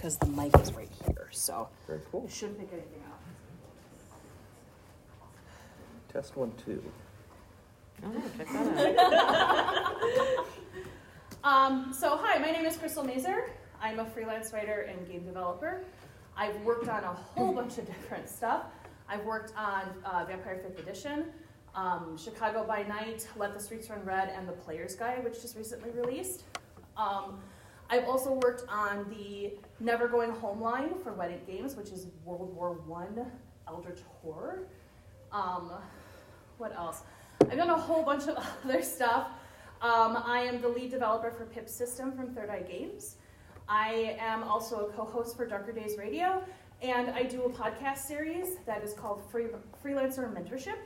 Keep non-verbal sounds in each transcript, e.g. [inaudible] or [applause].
because the mic is right here. So Very cool. I shouldn't pick anything out. Test one, two. Oh, check that out. [laughs] Um, so, hi, my name is Crystal Mazur. I'm a freelance writer and game developer. I've worked on a whole bunch of different stuff. I've worked on uh, Vampire 5th Edition, um, Chicago by Night, Let the Streets Run Red, and The Player's Guide, which just recently released. Um, I've also worked on the Never Going Home line for Wedding Games, which is World War I Eldritch Horror. Um, what else? I've done a whole bunch of [laughs] other stuff. Um, I am the lead developer for Pip System from Third Eye Games. I am also a co-host for Darker Days Radio, and I do a podcast series that is called Free, Freelancer Mentorship,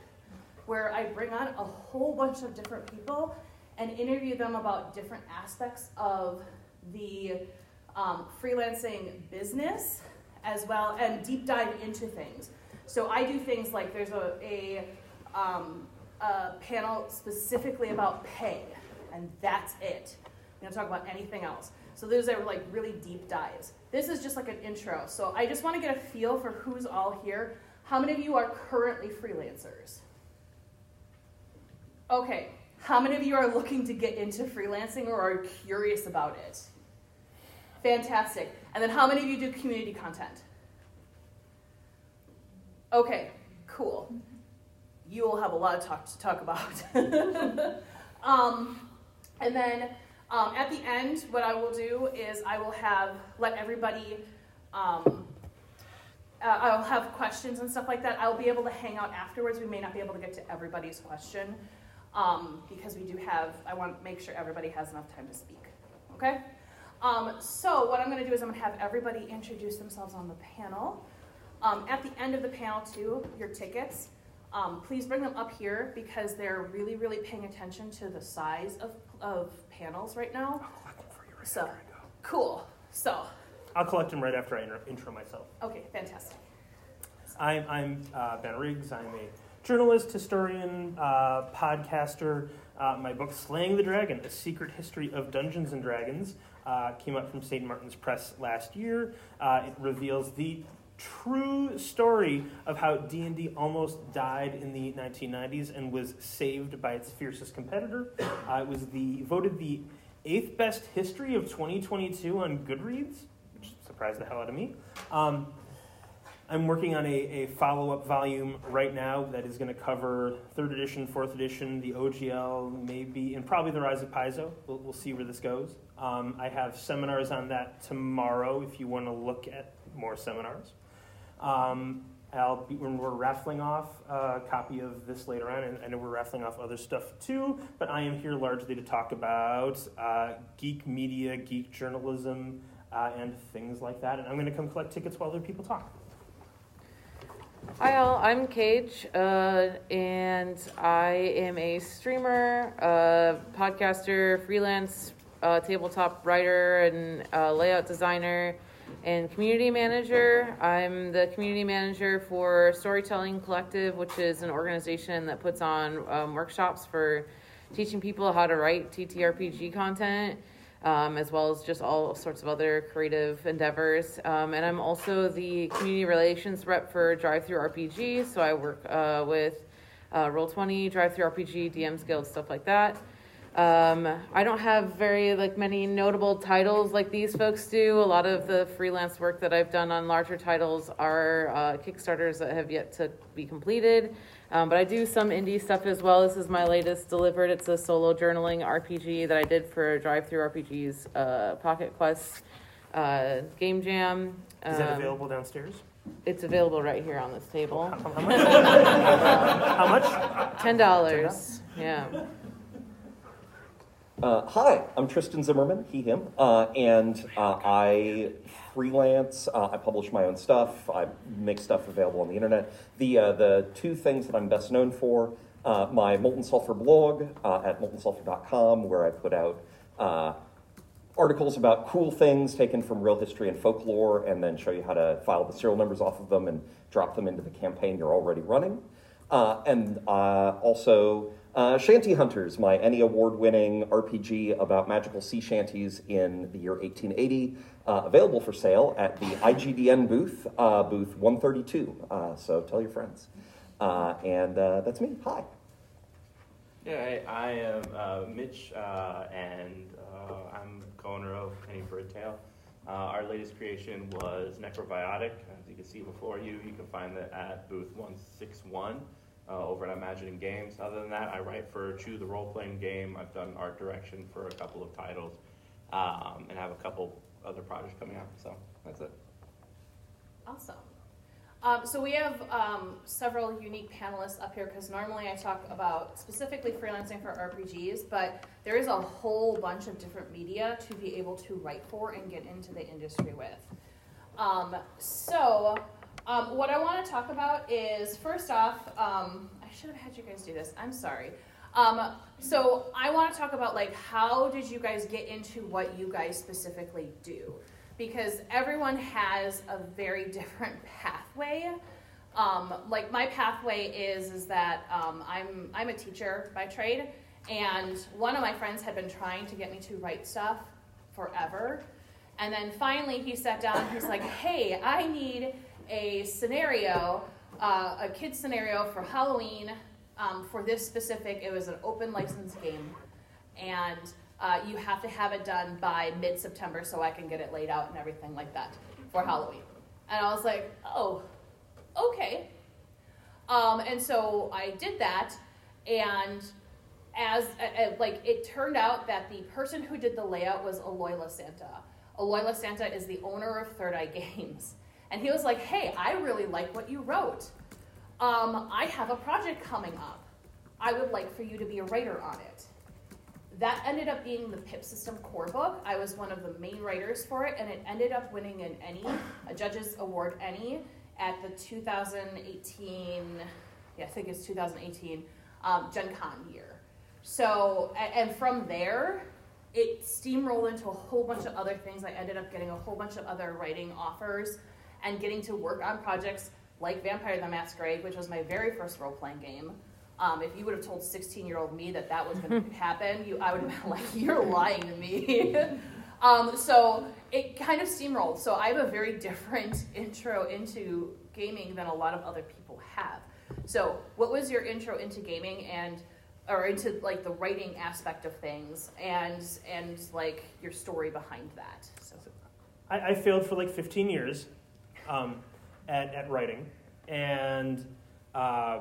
where I bring on a whole bunch of different people and interview them about different aspects of the um, freelancing business, as well, and deep dive into things. So I do things like there's a, a um, a panel specifically about pay, and that's it. We don't talk about anything else. So those are like really deep dives. This is just like an intro. So I just want to get a feel for who's all here. How many of you are currently freelancers? Okay. How many of you are looking to get into freelancing or are curious about it? Fantastic. And then how many of you do community content? Okay, cool you will have a lot of talk to talk about. [laughs] um, and then um, at the end, what I will do is I will have let everybody. Um, uh, I'll have questions and stuff like that. I'll be able to hang out afterwards. We may not be able to get to everybody's question um, because we do have. I want to make sure everybody has enough time to speak. Okay. Um, so what I'm going to do is I'm going to have everybody introduce themselves on the panel. Um, at the end of the panel, too, your tickets. Um, please bring them up here because they're really, really paying attention to the size of, of panels right now. I'll collect them for you right So, after I go. cool. So, I'll collect them right after I intro, intro myself. okay, fantastic. I'm, I'm uh, Ben Riggs. I'm a journalist, historian, uh, podcaster. Uh, my book, Slaying the Dragon A Secret History of Dungeons and Dragons, uh, came out from St. Martin's Press last year. Uh, it reveals the true story of how D&D almost died in the 1990s and was saved by its fiercest competitor. Uh, it was the voted the eighth best history of 2022 on Goodreads, which surprised the hell out of me. Um, I'm working on a, a follow up volume right now that is going to cover third edition, fourth edition, the OGL, maybe, and probably the Rise of Paizo. We'll, we'll see where this goes. Um, I have seminars on that tomorrow if you want to look at more seminars. Um, I'll be, when we're raffling off a copy of this later on, and I know we're raffling off other stuff too, but I am here largely to talk about uh, geek media, geek journalism, uh, and things like that. And I'm going to come collect tickets while other people talk. Hi, all. I'm Kage, uh, and I am a streamer, uh, podcaster, freelance uh, tabletop writer, and layout designer, and community manager. I'm the community manager for Storytelling Collective, which is an organization that puts on um, workshops for teaching people how to write TTRPG content um, as well as just all sorts of other creative endeavors. Um, and I'm also the community relations rep for DriveThruRPG, so I work uh, with uh, Roll20, DriveThruRPG, DM's Guild, stuff like that. Um, I don't have very like many notable titles like these folks do. A lot of the freelance work that I've done on larger titles are uh, Kickstarters that have yet to be completed. Um, but I do some indie stuff as well. This is my latest delivered. It's a solo journaling RPG that I did for DriveThruRPG's uh, Pocket Quest uh, Game Jam. Is that Um, available downstairs? It's available right here on this table. How, how much? how much? Ten dollars. Yeah. Uh, hi, I'm Tristan Zimmerman, he, him, uh, and uh, I freelance. Uh, I publish my own stuff. I make stuff available on the internet. The uh, the two things that I'm best known for: uh, my Molten Sulfur blog at moltensulfur.com, where I put out articles about cool things taken from real history and folklore, and then show you how to file the serial numbers off of them and drop them into the campaign you're already running. And also Uh, Shanty Hunters, my Emmy Award winning RPG about magical sea shanties in the year 1880, uh, available for sale at the IGDN booth, uh, booth 132. Uh, so tell your friends. Uh, and uh, that's me. Hi. Yeah, I, I am Mitch, and I'm co-owner of Penny a Tale. Our latest creation was Necrobiotic. As you can see before you, you can find it at booth 161 uh, over at Imagining Games. Other than that, I write for Chew the Role Playing Game. I've done art direction for a couple of titles, um, and have a couple other projects coming up. So that's it. Awesome. Um, so we have um, several unique panelists up here because normally I talk about specifically freelancing for RPGs, but there is a whole bunch of different media to be able to write for and get into the industry with. Um, so um, what I want to talk about is first off, um, I should have had you guys do this. I'm sorry. Um, so I want to talk about like how did you guys get into what you guys specifically do? because everyone has a very [laughs] different pathway. Um, like my pathway is is that um, I'm I'm a teacher by trade, and one of my friends had been trying to get me to write stuff forever, and then finally he sat down he's like, "Hey, I need a scenario, uh, a kid scenario for Halloween um, for this specific. It was an open license game, and." uh, you have to have it done by mid September so I can get it laid out and everything like that for Halloween. And I was like, oh, okay. Um, and so I did that, and as uh, like it turned out that the person who did the layout was Eloy Lasanta. Eloy Lasanta is the owner of Third Eye [laughs] Games, and he was like, "Hey, I really like what you wrote. Um, I have a project coming up. I would like for you to be a writer on it." that ended up being the PIP system core book. I was one of the main writers for it, and it ended up winning an ENnie, a Judges Award ENnie, at the 2018, yeah, I think it's 2018 um, Gen Con year. So, and from there, it steamrolled into a whole bunch of other things. I ended up getting a whole bunch of other writing offers and getting to work on projects like Vampire the Masquerade, which was my very first role playing game. Um, if you would have told 16 year old me that that was going [laughs] to happen, you, I would have been [laughs] like, you're lying to me. [laughs] um, so it kind of steamrolled. So I have a very different intro into gaming than a lot of other people have. So, what was your intro into gaming and or into like the writing aspect of things and and like your story behind that? So. I, I failed for like 15 years um, at, at writing, and uh,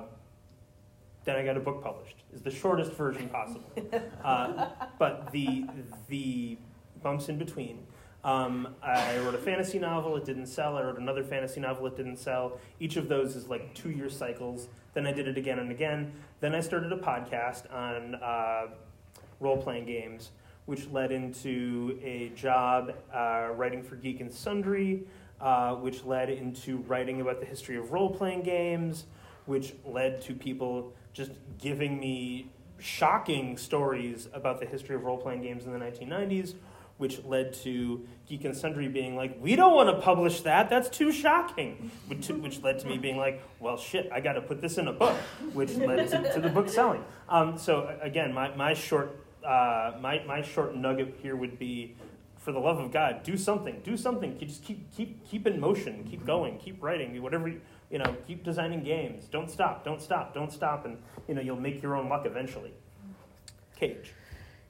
then I got a book published. Is the shortest version possible. [laughs] Uh, but the the bumps in between. Um, I wrote a fantasy novel, it didn't sell. I wrote another fantasy novel, it didn't sell. Each of those is like two year cycles. Then I did it again and again. Then I started a podcast on uh, role playing games, which led into a job uh, writing for Geek and Sundry, uh, which led into writing about the history of role playing games, which led to people just giving me shocking stories about the history of role playing games in the 1990s, which led to Geek and Sundry being like, we don't want to publish that, that's too shocking. Which, which led to me being like, well, shit, I got to put this in a book, which led to, to the book selling. Um, so, again, my, my, short, uh, my, my short nugget here would be for the love of God, do something, do something. Just keep, keep, keep in motion, keep mm-hmm. going, keep writing, whatever. You, you know, keep designing games. Don't stop, don't stop, don't stop, and you know, you'll make your own luck eventually. Kage.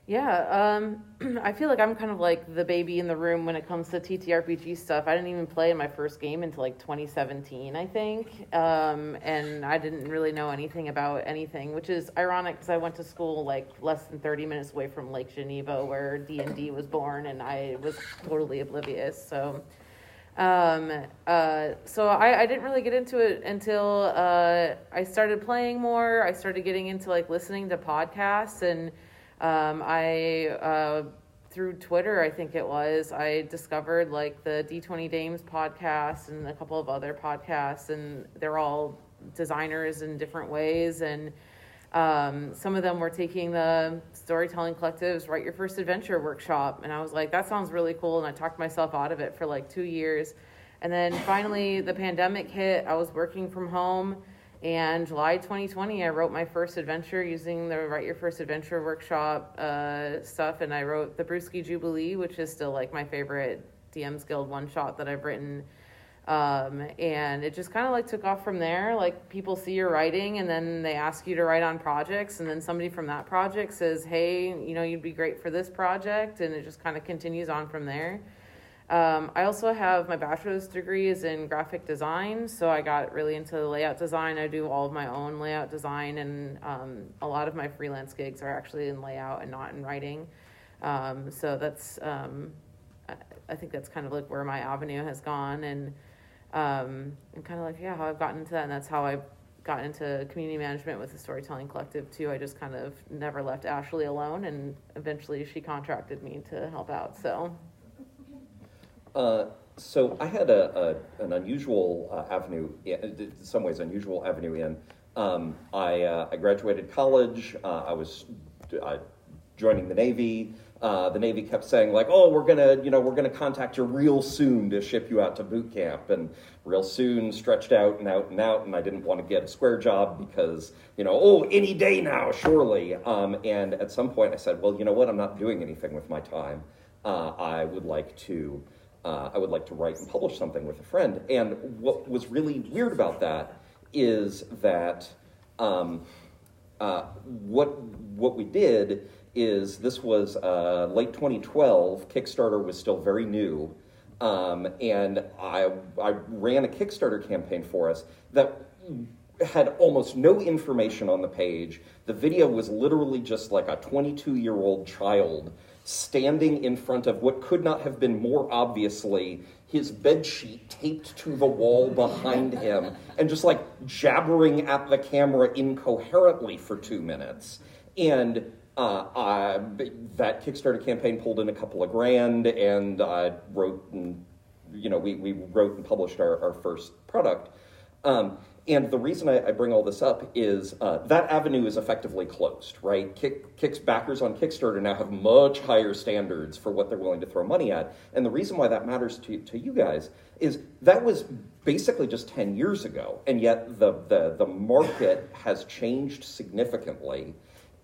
Yeah, um, [clears throat] I feel like I'm kind of like the baby in the room when it comes to TTRPG stuff. I didn't even play in my first game until like 2017, I think, um, and I didn't really know anything about anything, which is ironic because I went to school like less than 30 minutes away from Lake Geneva, where D and D was born, and I was totally oblivious. So um, uh, so I, I, didn't really get into it until uh, I started playing more. I started getting into like listening to podcasts, and um, I uh, through Twitter, I think it was, I discovered like the D20 Dames podcast and a couple of other podcasts, and they're all designers in different ways and um, some of them were taking the storytelling collectives write your first adventure workshop and i was like that sounds really cool and i talked myself out of it for like two years. And then finally the pandemic hit i was working from home and July 2020, I wrote my first adventure using the Write Your First Adventure workshop uh, stuff, and I wrote the Brewski Jubilee, which is still like my favorite DM's Guild one shot that I've written. Um, and it just kind of like took off from there. Like people see your writing, and then they ask you to write on projects, and then somebody from that project says, "Hey, you know, you'd be great for this project," and it just kind of continues on from there. Um, I also have my bachelor's degree is in graphic design, so I got really into layout design. I do all of my own layout design, and um, a lot of my freelance gigs are actually in layout and not in writing. Um, so that's um, I, I think that's kind of like where my avenue has gone, and um, and kind of like yeah, how I've gotten into that, and that's how I got into community management with the storytelling collective too. I just kind of never left Ashley alone, and eventually she contracted me to help out. So. Uh, so I had a, a an unusual uh, avenue, in some ways unusual avenue in. Um, I, uh, I graduated college. Uh, I was uh, joining the Navy. The Navy kept saying like, "Oh, we're gonna, you know, we're gonna contact you real soon to ship you out to boot camp." And real soon stretched out and out and out, and I didn't want to get a square job because, you know, oh, any day now, surely. Um, and at some point, I said, "Well, you know what? I'm not doing anything with my time. I would like to." Uh, I would like to write and publish something with a friend. And what was really weird about that is that um, uh, what what we did is this was uh, late 2012. Kickstarter was still very new, um, and I I ran a Kickstarter campaign for us that had almost no information on the page. The video was literally just like a 22 year old child standing in front of what could not have been more obviously his bed sheet taped to the wall behind him and just like jabbering at the camera incoherently for two minutes. And uh, I, that Kickstarter campaign pulled in a couple of grand, and I wrote and you know we, we wrote and published our, our first product. Um, and the reason I, I, bring all this up is uh, that avenue is effectively closed, right? Kick, Kick's backers on Kickstarter now have much higher standards for what they're willing to throw money at. And the reason why that matters to, to you guys is that was basically just 10 years ago. And yet the, the, the market has changed significantly.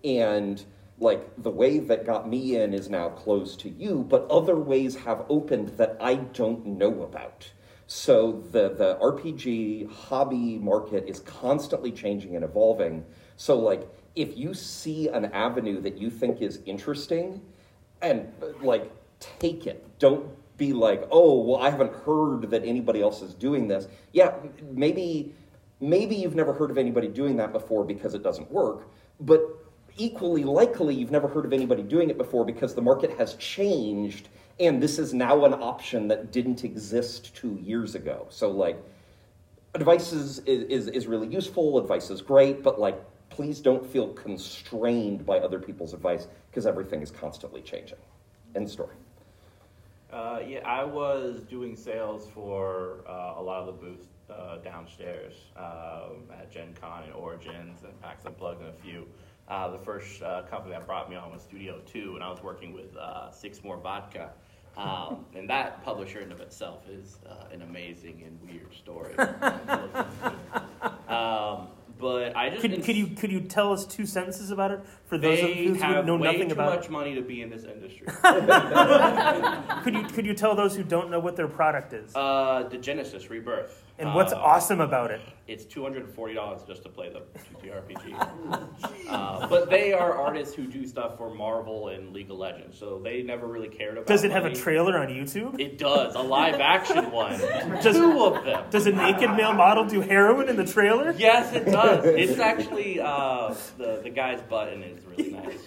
And like the way that got me in is now closed to you, but other ways have opened that I don't know about. So the, the RPG hobby market is constantly changing and evolving. So like if you see an avenue that you think is interesting and like take it. Don't be like, "Oh, well I haven't heard that anybody else is doing this." Yeah, maybe maybe you've never heard of anybody doing that before because it doesn't work, but equally likely you've never heard of anybody doing it before because the market has changed and this is now an option that didn't exist two years ago. So like advice is, is, is really useful, advice is great, but like please don't feel constrained by other people's advice because everything is constantly changing. End story. Uh, yeah, I was doing sales for uh, a lot of the booths uh, downstairs um, at Gen Con and Origins and PAX Unplugged and a few. Uh, the first uh, company that brought me on was Studio 2, and I was working with uh, Six More Vodka. Um, [laughs] and that publisher in of itself is uh, an amazing and weird story. [laughs] um, but I just could, could you could you tell us two sentences about it for those of you who know nothing about it? Too much money to be in this industry. [laughs] could you could you tell those who don't know what their product is? Uh, the Genesis Rebirth. And what's uh, awesome about it? It's two hundred and forty dollars just to play the TTRPG. [laughs] uh, but they are artists who do stuff for Marvel and League of Legends, so they never really cared about. It. Does it money. have a trailer on YouTube? It does, a live action [laughs] one. Does, Two of them. Does a naked male model do heroin in the trailer? Yes, it does. [laughs] It's actually uh, the the guy's button is really nice.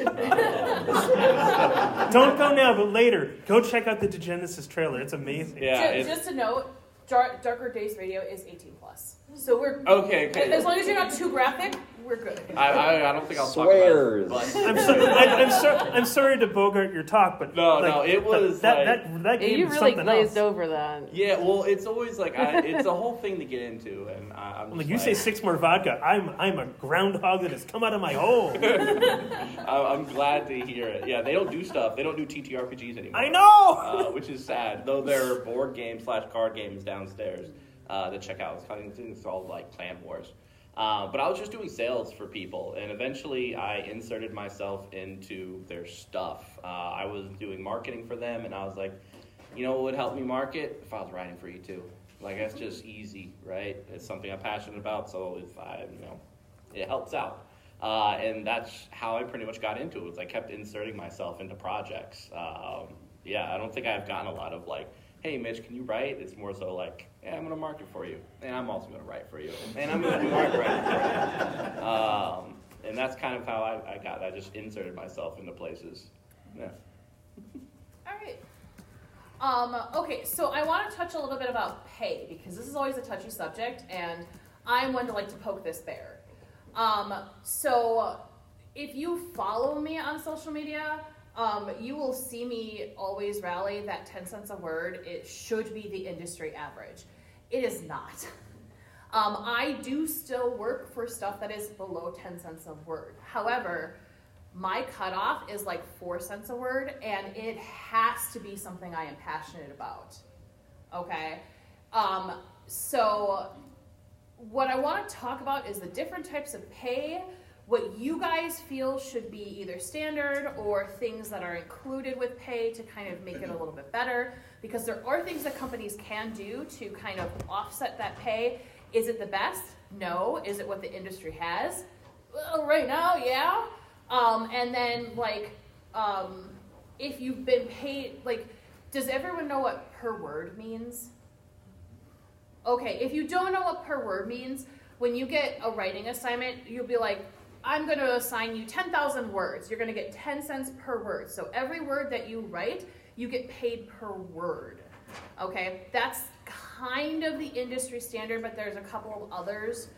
Don't go now, but later, go check out the Genesis trailer. It's amazing. Yeah, just, just a note Darker Days Radio is 18 plus. So we're okay. okay. As long as you're not too graphic, we're good. I, I, I don't think I'll Swears. talk about it. [laughs] I'm, so, I, am so, I'm sorry to bogart your talk, but no, like, no, it was that like, that, that game you really glazed else. over that. Yeah, well, it's always like I, [laughs] it's a whole thing to get into, and I, am like you say six more vodka. I'm I'm a groundhog that has come out of my hole. [laughs] I'm glad to hear it. Yeah, they don't do stuff. They don't do TTRPGs anymore. I know, uh, which is sad. Though there are board games slash card games downstairs uh, to check out. It's, kind of, it's all like Clan Wars. Uh, but I was just doing sales for people, and eventually I inserted myself into their stuff. Uh, I was doing marketing for them, and I was like, you know what would help me market? If I was writing for you too. Like, that's just easy, right? It's something I'm passionate about, so if I, you know, it helps out. Uh, and that's how I pretty much got into it. Was I kept inserting myself into projects. Um, yeah, I don't think I've gotten a lot of like, hey, Mitch, can you write? It's more so like, yeah, I'm going to market for you, and I'm also going to write for you, and I'm going [laughs] to do market writing for you. Um, and that's kind of how I, I got. I just inserted myself into places. Yeah. [laughs] All right. Um, okay, so I want to touch a little bit about pay because this is always a touchy subject, and I'm one to like to poke this bear. Um, so if you follow me on social media, um, you will see me always rally that 10 cents a word. It should be the industry average. It is not. Um, I do still work for stuff that is below 10 cents a word. However, my cutoff is like four cents a word, and it has to be something I am passionate about. Okay? Um, so, what I want to talk about is the different types of pay, what you guys feel should be either standard or things that are included with pay to kind of make it a little bit better. Because there are things that companies can do to kind of offset that pay. Is it the best? No. Is it what the industry has? Well, right now, yeah. Um, and then, like, um, if you've been paid, like, does everyone know what per word means? Okay, if you don't know what per word means, when you get a writing assignment, you'll be like, I'm going to assign you 10,000 words. You're going to get 10 cents per word. So every word that you write, you get paid per word. Okay, that's kind of the industry standard, but there's a couple of others,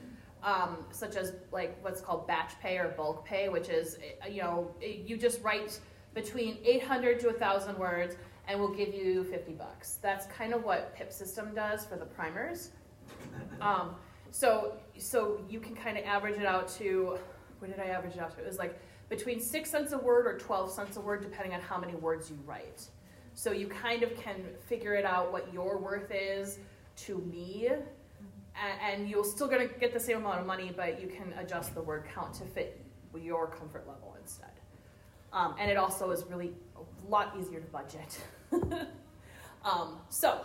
um, such as like what's called batch pay or bulk pay, which is, eh, you know, eh, you just write between 800 to 1,000 words and we'll give you 50 bucks. That's kind of what PIP system does for the primers. [laughs] Um, so, so you can kind of average it out to, what did I average it out to? It was like between six cents a word or 12 cents a word, depending on how many words you write. So you kind of can figure it out what your worth is to me, and, you're still gonna get the same amount of money, but you can adjust the word count to fit your comfort level instead. Um, and it also is really a lot easier to budget. [laughs] um, so,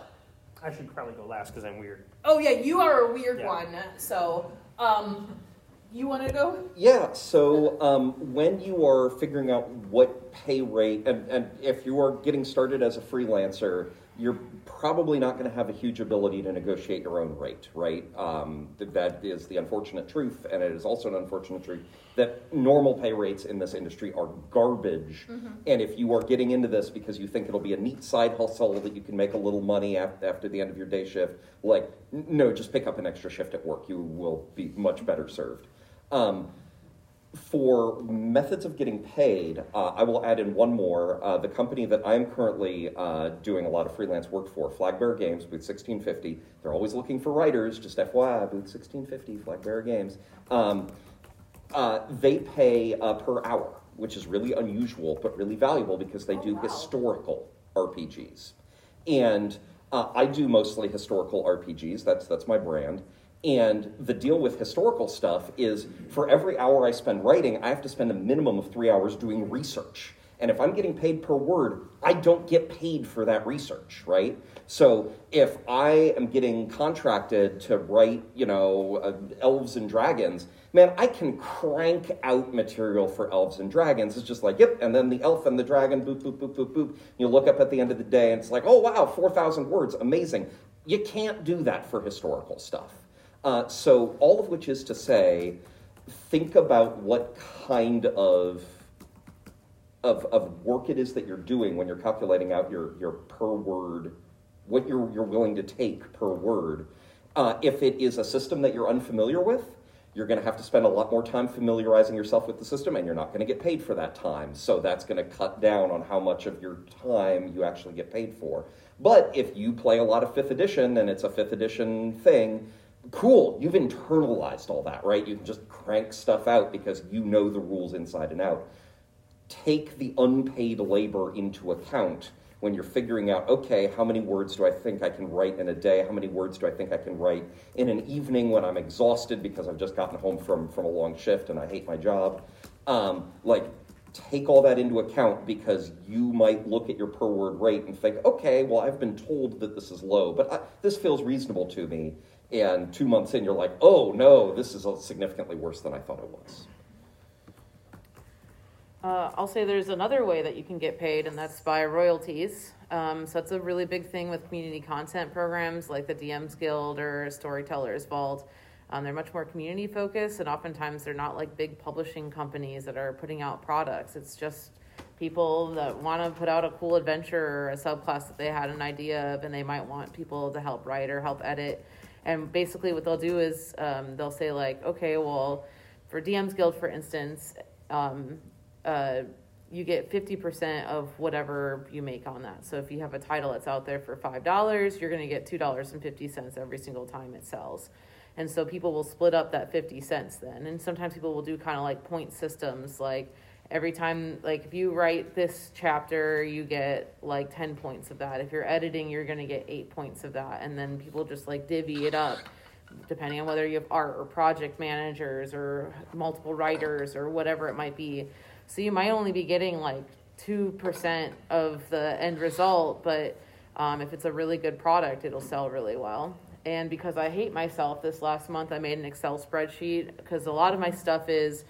I should probably go last because I'm weird. oh yeah, you are a weird Yeah. one. So, um, you want to go? Yeah, so um, when you are figuring out what pay rate, and, and if you are getting started as a freelancer, you're probably not going to have a huge ability to negotiate your own rate, right? Um, that is the unfortunate truth, and it is also an unfortunate truth that normal pay rates in this industry are garbage. And if you are getting into this because you think it'll be a neat side hustle that you can make a little money after the end of your day shift, like, no, just pick up an extra shift at work. You will be much better served. Um, for methods of getting paid, uh, I will add in one more. Uh, the company that I'm currently uh, doing a lot of freelance work for, Flagbearer Games, Booth 1650. They're always looking for writers, just FYI, Booth 1650, Flagbearer Games. Um, uh, they pay uh, per hour, which is really unusual but really valuable because they Oh, do wow. historical RPGs. And uh, I do mostly historical RPGs. That's that's my brand. And the deal with historical stuff is for every hour I spend writing, I have to spend a minimum of three hours doing research. And if I'm getting paid per word, I don't get paid for that research, right? So if I am getting contracted to write, you know, uh, elves and dragons, man, I can crank out material for elves and dragons. It's just like, yep, and then the elf and the dragon, boop, boop, boop, boop, boop. You look up at the end of the day and it's like, oh, wow, 4,000 words, amazing. You can't do that for historical stuff. Uh, so, all of which is to say, think about what kind of of, of work it is that you're doing when you're calculating out your, your per word, what you're, you're willing to take per word. Uh, if it is a system that you're unfamiliar with, you're going to have to spend a lot more time familiarizing yourself with the system, and you're not going to get paid for that time. So that's going to cut down on how much of your time you actually get paid for. But if you play a lot of fifth edition and it's a fifth edition thing, cool, you've internalized all that, right? You can just crank stuff out because you know the rules inside and out take the unpaid labor into account when you're figuring out, okay, how many words do I think I can write in a day? How many words do I think I can write in an evening when I'm exhausted because I've just gotten home from, from a long shift and I hate my job? Um, like, take all that into account because you might look at your per word rate and think, okay, well, I've been told that this is low, but I, this feels reasonable to me. And two months in, you're like, oh no, this is significantly worse than I thought it was. Uh, I'll say there's another way that you can get paid, and that's by royalties. Um, so that's a really big thing with community content programs like the DMs Guild or Storytellers Vault. Um, they're much more community focused, and oftentimes they're not like big publishing companies that are putting out products. It's just people that want to put out a cool adventure or a subclass that they had an idea of, and they might want people to help write or help edit. And basically, what they'll do is um, they'll say like, okay, well, for DMs Guild, for instance, um, uh, you get 50% of whatever you make on that. So if you have a title that's out there for $5, you're going to get $2.50 every single time it sells. And so people will split up that 50 cents then. And sometimes people will do kind of like point systems like every time like if you write this chapter you get like 10 points of that. If you're editing you're going to get 8 points of that and then people just like divvy it up depending on whether you have art or project managers or multiple writers or whatever it might be so you might only be getting like 2% of the end result, but um, if it's a really good product, it'll sell really well. And because I hate myself this last month, I made an Excel spreadsheet because a lot of my stuff is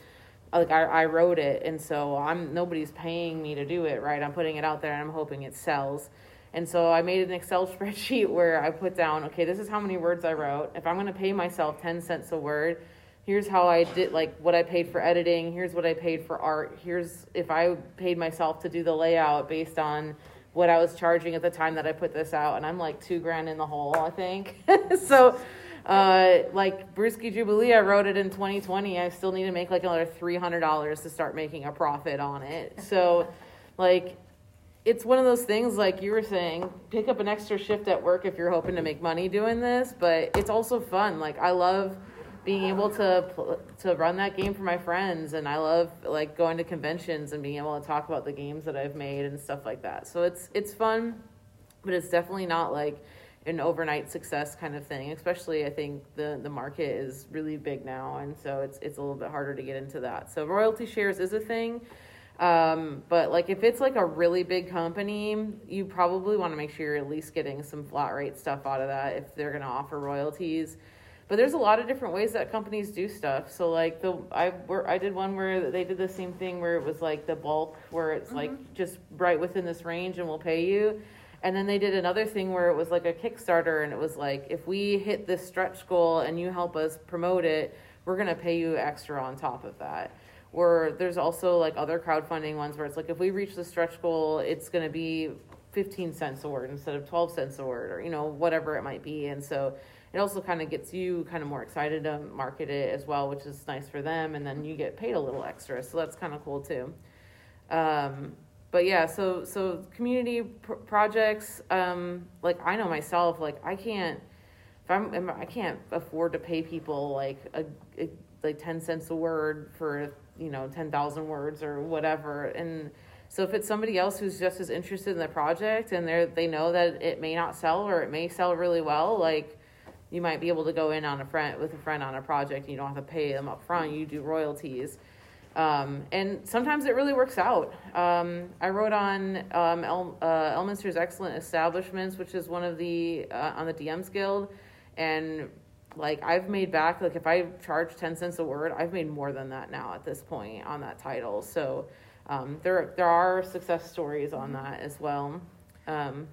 like I, I wrote it and so I'm nobody's paying me to do it, right? I'm putting it out there and I'm hoping it sells. And so I made an Excel [laughs] spreadsheet where I put down, okay, this is how many words I wrote. If I'm going to pay myself 10 cents a word, here's how I did like what I paid for editing, here's what I paid for art, here's if I paid myself to do the layout based on what I was charging at the time that I put this out, and I'm like two grand in the hole, I think. [laughs] so, uh, like Brewski Jubilee, I wrote it in 2020. I still need to make like another $300 to start making a profit on it. So, like, it's one of those things, like you were saying, pick up an extra shift at work if you're hoping to make money doing this, but it's also fun. Like, I love being able to to run that game for my friends and I love like going to conventions and being able to talk about the games that I've made and stuff like that. So it's it's fun, but it's definitely not like an overnight success kind of thing. Especially I think the the market is really big now and so it's it's a little bit harder to get into that. So royalty shares is a thing. Um, but like if it's like a really big company, you probably want to make sure you're at least getting some flat rate stuff out of that if they're going to offer royalties but there's a lot of different ways that companies do stuff. So like the I were I did one where they did the same thing where it was like the bulk where it's mm-hmm. like just right within this range and we'll pay you. And then they did another thing where it was like a Kickstarter and it was like if we hit this stretch goal and you help us promote it, we're gonna pay you extra on top of that. Or there's also like other crowdfunding ones where it's like if we reach the stretch goal, it's gonna be 15 cents a word instead of 12 cents a word or you know whatever it might be. And so it also kind of gets you kind of more excited to market it as well, which is nice for them. And then you get paid a little extra, so that's kind of cool too. Um, but yeah, so so community pr- projects, um, like I know myself, like I can't, if I'm, I can't afford to pay people like a, a like ten cents a word for you know ten thousand words or whatever, and so if it's somebody else who's just as interested in the project and they they know that it may not sell or it may sell really well, like you might be able to go in on a friend with a friend on a project and you don't have to pay them up front you do royalties um, and sometimes it really works out. Um, i wrote on um, El, uh, elminster's excellent establishments which is one of the uh, on the dms guild. And like i've made back like if i charge 10 cents a word i've made more than that now at this point on that title. So um, there there are success stories on that as well. Um,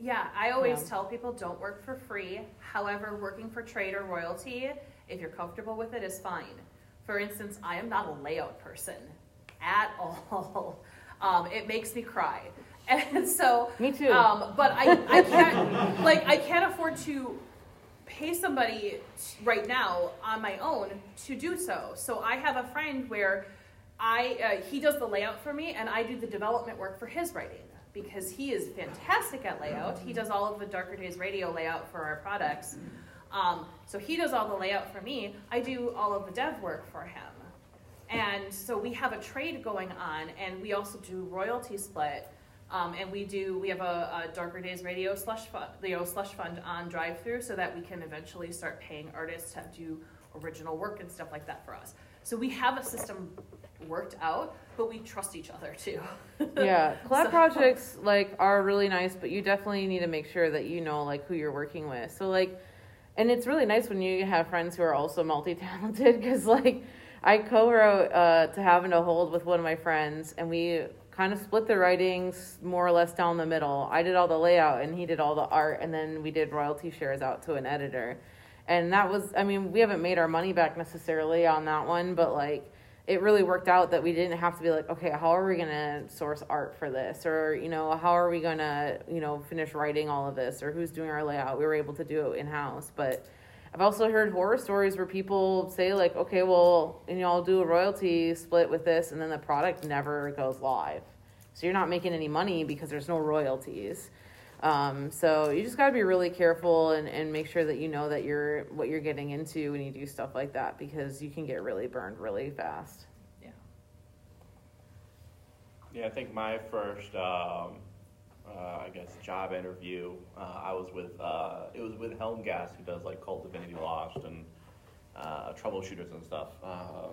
yeah, I always tell people don't work for free. However, working for trade or royalty, if you're comfortable with it, is fine. For instance, I am not a layout person at all. [laughs] Um, it makes me cry. [laughs] And so, me too. Um, but I, I can't, like, I can't afford to pay somebody right now on my own to do so. So I have a friend where I, uh, he does the layout for me, and I do the development work for his writing because he is fantastic at layout. He does all of the Darker Days radio layout for our products. Um, so he does all the layout for me. I do all of the dev work for him. And so we have a trade going on, and we also do royalty split. Um, and we do we have a, a Darker Days Radio slush fund, you know, slush fund on drive through so that we can eventually start paying artists to do original work and stuff like that for us. So we have a system worked out, but we trust each other too. [laughs] yeah collab So- projects like are really nice but you definitely need to make sure that you know like who you're working with so like and it's really nice when you have friends who are also multi-talented [laughs] because like i co-wrote uh, to have and to hold with one of my friends and we kind of split the writings more or less down the middle. I did all the layout and he did all the art and then we did royalty shares out to an editor. And that was i mean we haven't made our money back necessarily on that one but like it really worked out that we didn't have to be like, okay, how are we going to source art for this? Or, you know, how are we going to, you know, finish writing all of this? Or who's doing our layout? We were able to do it in house. But I've also heard horror stories where people say, like, okay, well, and you know, I'll do a royalty split with this, and then the product never goes live. So you're not making any money because there's no royalties. Um, so you just got to be really careful and, and make sure that you know that you're what you're getting into when you do stuff like that because you can get really burned really fast. Yeah, Yeah, I think my first, um, uh, I guess, job interview, uh, I was with, uh, it was with Helmgast, who does like Kult Divinity Lost and uh, troubleshooters and stuff. Uh,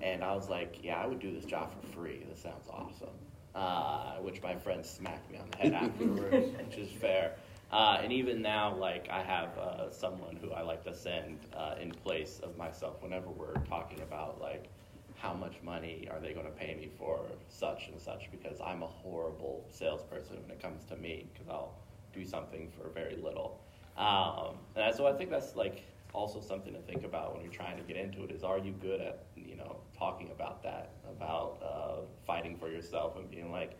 and I was like, yeah, I would do this job for free. This sounds awesome. Uh, which my friends smacked me on the head afterwards, [laughs] which is fair. Uh, and even now, like I have uh, someone who I like to send uh, in place of myself whenever we're talking about like how much money are they going to pay me for such and such because I'm a horrible salesperson when it comes to me because I'll do something for very little. Um, and so I think that's like also something to think about when you're trying to get into it is are you good at you know talking about that about uh, fighting for yourself and being like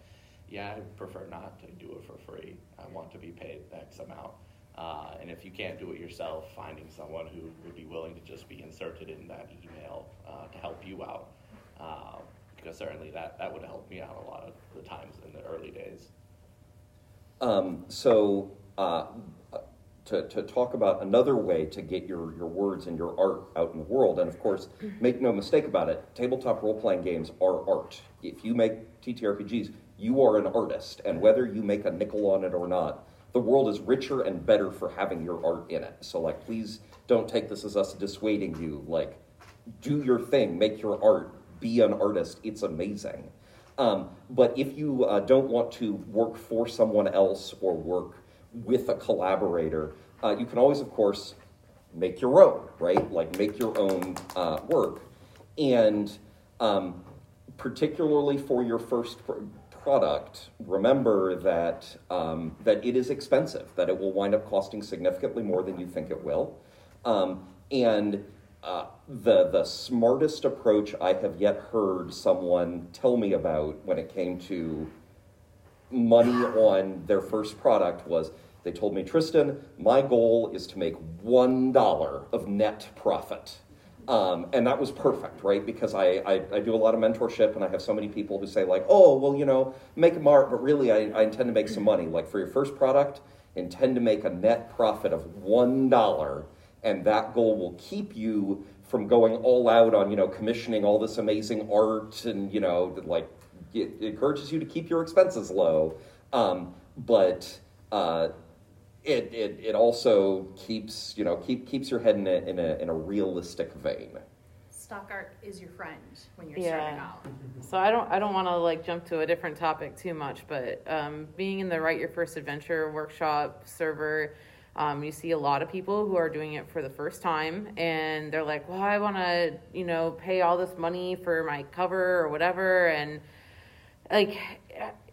yeah I prefer not to do it for free I want to be paid X amount uh, and if you can't do it yourself, finding someone who would be willing to just be inserted in that email uh, to help you out. Uh, because certainly that, that would help me out a lot of the times in the early days. Um, so, uh, to, to talk about another way to get your, your words and your art out in the world, and of course, make no mistake about it, tabletop role playing games are art. If you make TTRPGs, you are an artist, and whether you make a nickel on it or not, the world is richer and better for having your art in it. So, like, please don't take this as us dissuading you. Like, do your thing, make your art, be an artist. It's amazing. Um, but if you uh, don't want to work for someone else or work with a collaborator, uh, you can always, of course, make your own, right? Like make your own uh, work. And um, particularly for your first pr- product, remember that, um, that it is expensive, that it will wind up costing significantly more than you think it will. Um, and uh, the the smartest approach I have yet heard someone tell me about when it came to money on their first product was they told me Tristan, my goal is to make one dollar of net profit. Um, and that was perfect, right? Because I, I, I, do a lot of mentorship and I have so many people who say, like, oh, well, you know, make them art, but really I, I intend to make some money. Like for your first product, intend to make a net profit of one dollar and that goal will keep you from going all out on you know commissioning all this amazing art and you know like it, it encourages you to keep your expenses low um, but uh, it, it, it also keeps you know keep, keeps your head in a, in a, in a realistic vein Stock art is your friend when you're Yeah. starting out. So I don't I don't want to like jump to a different topic too much, but um, being in the Write Your First Adventure workshop server, um, you see a lot of people who are doing it for the first time, and they're like, "Well, I want to you know pay all this money for my cover or whatever," and like.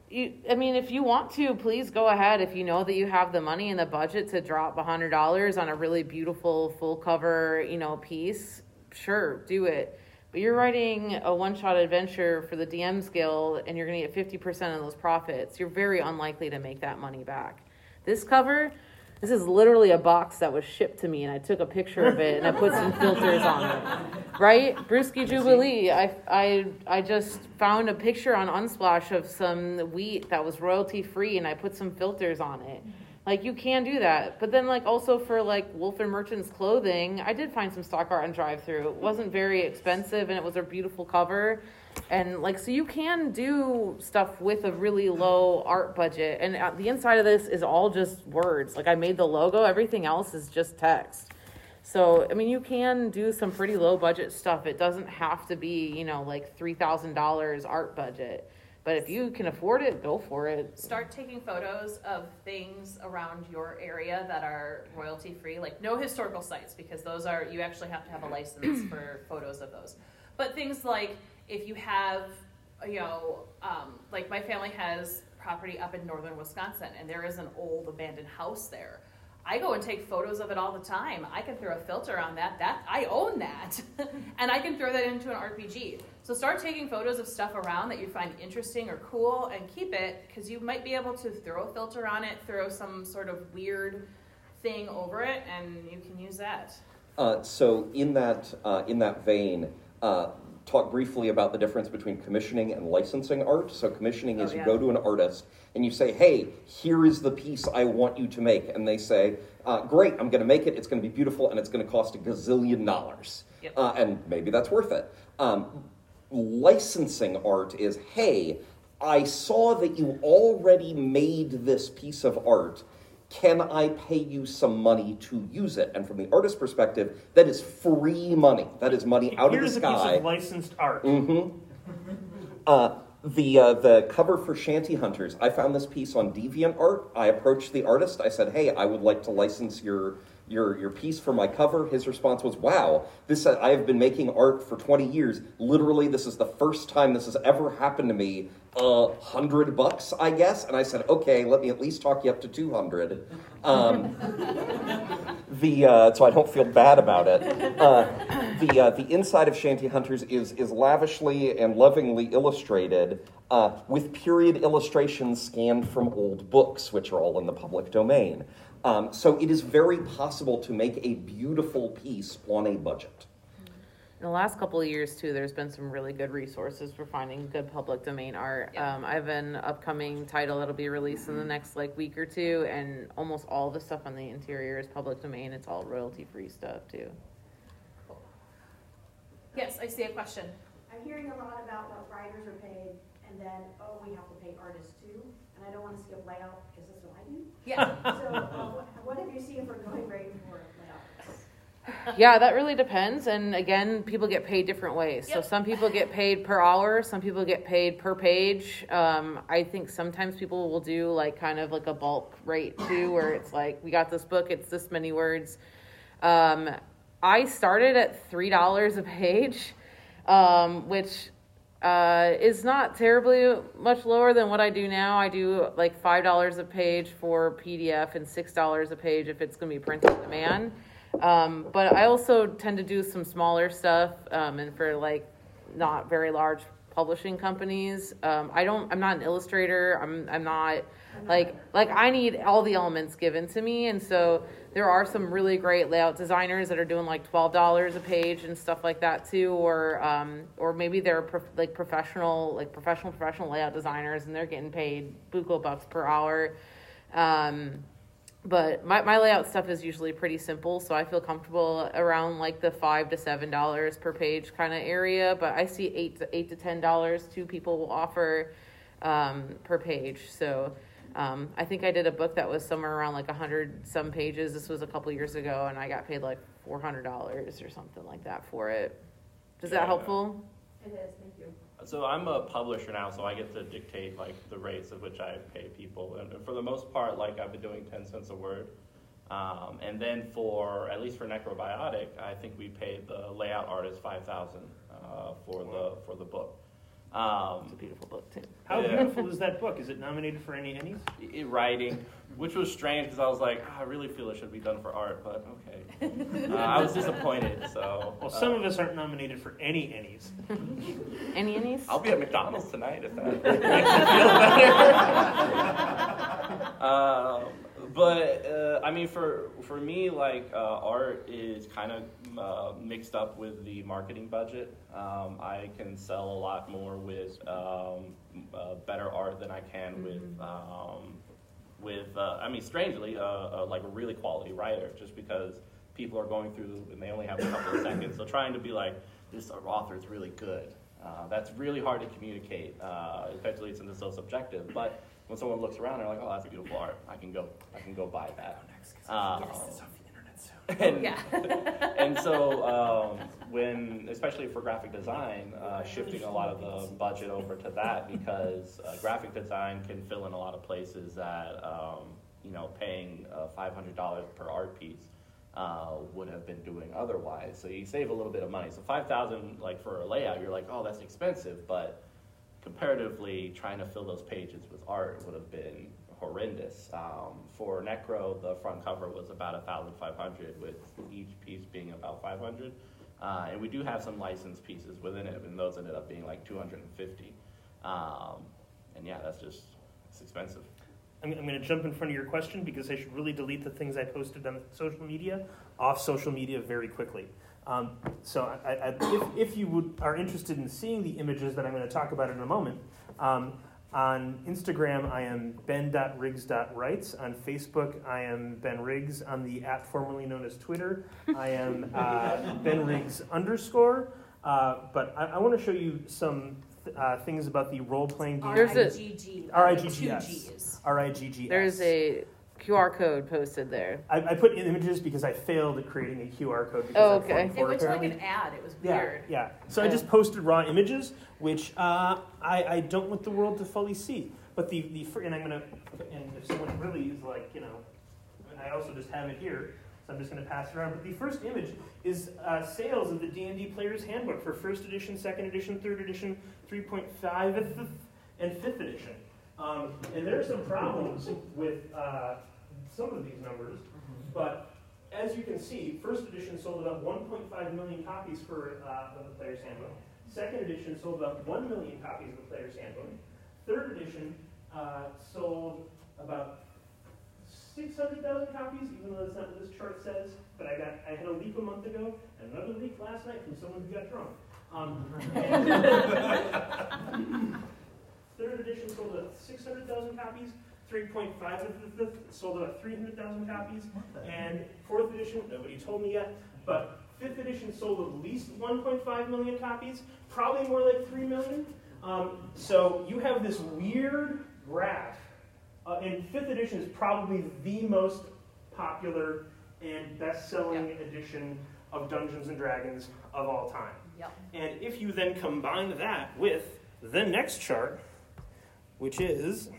You, I mean, if you want to, please go ahead. If you know that you have the money and the budget to drop a hundred dollars on a really beautiful full cover, you know, piece, sure, do it. But you're writing a one shot adventure for the DM's Guild and you're going to get 50% of those profits. You're very unlikely to make that money back. This cover, this is literally a box that was shipped to me and I took a picture of it and I put some filters on it. Right? Brewski Jubilee. I, I, I just found a picture on Unsplash of some wheat that was royalty free and I put some filters on it. Like you can do that, but then like also for like Wolf and Merchants clothing, I did find some stock art on drive through. It wasn't very expensive and it was a beautiful cover, and like so you can do stuff with a really low art budget. And uh, the inside of this is all just words. Like I made the logo, everything else is just text. So I mean, you can do some pretty low budget stuff. It doesn't have to be you know like three thousand dollars art budget. But if you can afford it, go for it. Start taking photos of things around your area that are royalty free, like no historical sites, because those are, you actually have to have a license for photos of those. But things like if you have, you know, um, like my family has property up in northern Wisconsin, and there is an old abandoned house there. I go and take photos of it all the time. I can throw a filter on that. That I own that, [laughs] and I can throw that into an RPG. So start taking photos of stuff around that you find interesting or cool, and keep it because you might be able to throw a filter on it, throw some sort of weird thing over it, and you can use that. Uh, so in that uh, in that vein, uh, talk briefly about the difference between commissioning and licensing art. So commissioning is Oh, you go to an artist and you say, "Hey, here is the piece I want you to make," and they say, uh, "Great, I'm going to make it. It's going to be beautiful, and it's going to cost a gazillion dollars." Yep. Uh, and maybe that's worth it. Um, licensing art is, "Hey, I saw that you already made this piece of art." Can I pay you some money to use it? And from the artist's perspective, that is free money. That is money out Here's of the sky. Here's a piece of licensed art. Mm-hmm. Uh, the uh, the cover for Shanty Hunters. I found this piece on DeviantArt. I approached the artist. I said, "Hey, I would like to license your your your piece for my cover." His response was, "Wow, this uh, I have been making art for 20 years. Literally, this is the first time this has ever happened to me. A hundred bucks, I guess." And I said, "Okay, let me at least talk you up to 200." Um, [laughs] the uh, so I don't feel bad about it. Uh, the uh, the inside of Shanty Hunters is is lavishly and lovingly illustrated uh, with period illustrations scanned from old books, which are all in the public domain. Um, so it is very possible to make a beautiful piece on a budget. In the last couple of years too, there's been some really good resources for finding good public domain art. Yeah. Um, I have an upcoming title that'll be released in the next like week or two, and almost all the stuff on the interior is public domain. It's all royalty free stuff too. Yes, I see a question. I'm hearing a lot about what writers are paid, and then, oh, we have to pay artists too, and I don't wanna skip layout, because that's what I do. Yeah. So, [laughs] uh, what, what have you seen for going rate for layout? Yeah, that really depends. And again, people get paid different ways. So some people get paid per hour, some people get paid per page. Um, I think sometimes people will do like kind of like a bulk rate too, where it's like, we got this book, it's this many words. Um, I started at $3 a page, um, which uh, is not terribly much lower than what I do now. I do like $5 a page for PDF and $6 a page if it's going to be printed on demand. Um, but I also tend to do some smaller stuff, um, and for like not very large publishing companies. Um, I don't. I'm not an illustrator. I'm. I'm not like like I need all the elements given to me, and so there are some really great layout designers that are doing like twelve dollars a page and stuff like that too, or um, or maybe they're prof- like professional like professional professional layout designers, and they're getting paid buco bucks per hour. Um, but my, my layout stuff is usually pretty simple so i feel comfortable around like the five to seven dollars per page kind of area but i see eight to eight to ten dollars two people will offer um, per page so um, i think i did a book that was somewhere around like a hundred some pages this was a couple years ago and i got paid like four hundred dollars or something like that for it is that Yeah. helpful It is, thank you. So I'm a publisher now, so I get to dictate like the rates at which I pay people, and and for the most part, like I've been doing ten cents a word. Um, and then for at least for Necrobiotic, I think we paid the layout artist five thousand uh, for the for the book. It's a Um, beautiful book too How Yeah. beautiful is that book? Is it nominated for any Ennies? i- writing, which was strange because I was like, "Ah, I really feel it should be done for art, but okay. [laughs] Uh, I was disappointed. So Well, uh, some of us aren't nominated for any Ennies. any Ennies? I'll be at McDonald's tonight if that [laughs] makes you feel better. [laughs] um, but uh, I mean, for for me, like uh, art is kind of uh, mixed up with the marketing budget. Um, I can sell a lot more with um, uh, better art than I can with um, with, uh, I mean, strangely, uh, uh, like a really quality writer, just because people are going through and they only have a couple of seconds. So trying to be like, this author is really good. Uh, that's really hard to communicate, uh, especially since it's so subjective. But when someone looks around, they're like, "Oh, that's a beautiful art. I can go, I can go buy that." [laughs] And, Yeah. [laughs] and so um, when, especially for graphic design, uh, shifting a lot of the budget over to that because uh, graphic design can fill in a lot of places that um, you know paying uh, five hundred dollars per art piece uh, would have been doing otherwise. So you save a little bit of money. So five thousand, like for a layout, you're like, oh, that's expensive, but comparatively, trying to fill those pages with art would have been horrendous. Um, for Necro, the front cover was about thousand five hundred, with each piece being about five hundred. Uh, and we do have some licensed pieces within it, and those ended up being like two hundred and fifty. Um, and yeah, that's just it's expensive. I'm, I'm going to jump in front of your question because I should really delete the things I posted on social media off social media very quickly. Um, so, I, I, if, if you would, are interested in seeing the images that I'm going to talk about in a moment, um, on Instagram I am ben.riggs.writes. On Facebook I am Ben Riggs. On the app formerly known as Twitter I am uh, [laughs] Ben Riggs underscore. Uh, but I, I want to show you some uh, things about the role playing game. There's a- R-I-G-G. R-I-G-G-S. Two Gs. R I G G S. There's a QR code posted there. I, I put in images because I failed at creating a QR code. Because Oh, I'm okay. It went to like an ad, it was yeah, weird. yeah. So I just posted raw images, which uh, I, I don't want the world to fully see. But the the fir- and I'm gonna and if someone really is like you know, I also just have it here, so I'm just gonna pass it around. But the first image is uh, sales of the D and D Player's Handbook for first edition, second edition, third edition, 3.5 and fifth edition. Um, and there are some problems with uh, some of these numbers, but as you can see, first edition sold about 1.5 million copies for uh, of the Player's Handbook. Second edition sold about 1 million copies of the Player's Handbook. Third edition uh, sold about 600,000 copies, even though that's not what this chart says. But I got I had a leak a month ago and another leak last night from someone who got drunk. Um, [laughs] [laughs] third edition sold about 600,000 copies. 3.5 of the fifth sold about 300,000 copies. And fourth edition, nobody told me yet, but fifth edition sold at least 1.5 million copies, probably more like 3 million. Um, so you have this weird graph. Uh, and fifth edition is probably the most popular and best-selling edition of Dungeons and Dragons of all time. Yep. And if you then combine that with the next chart, which is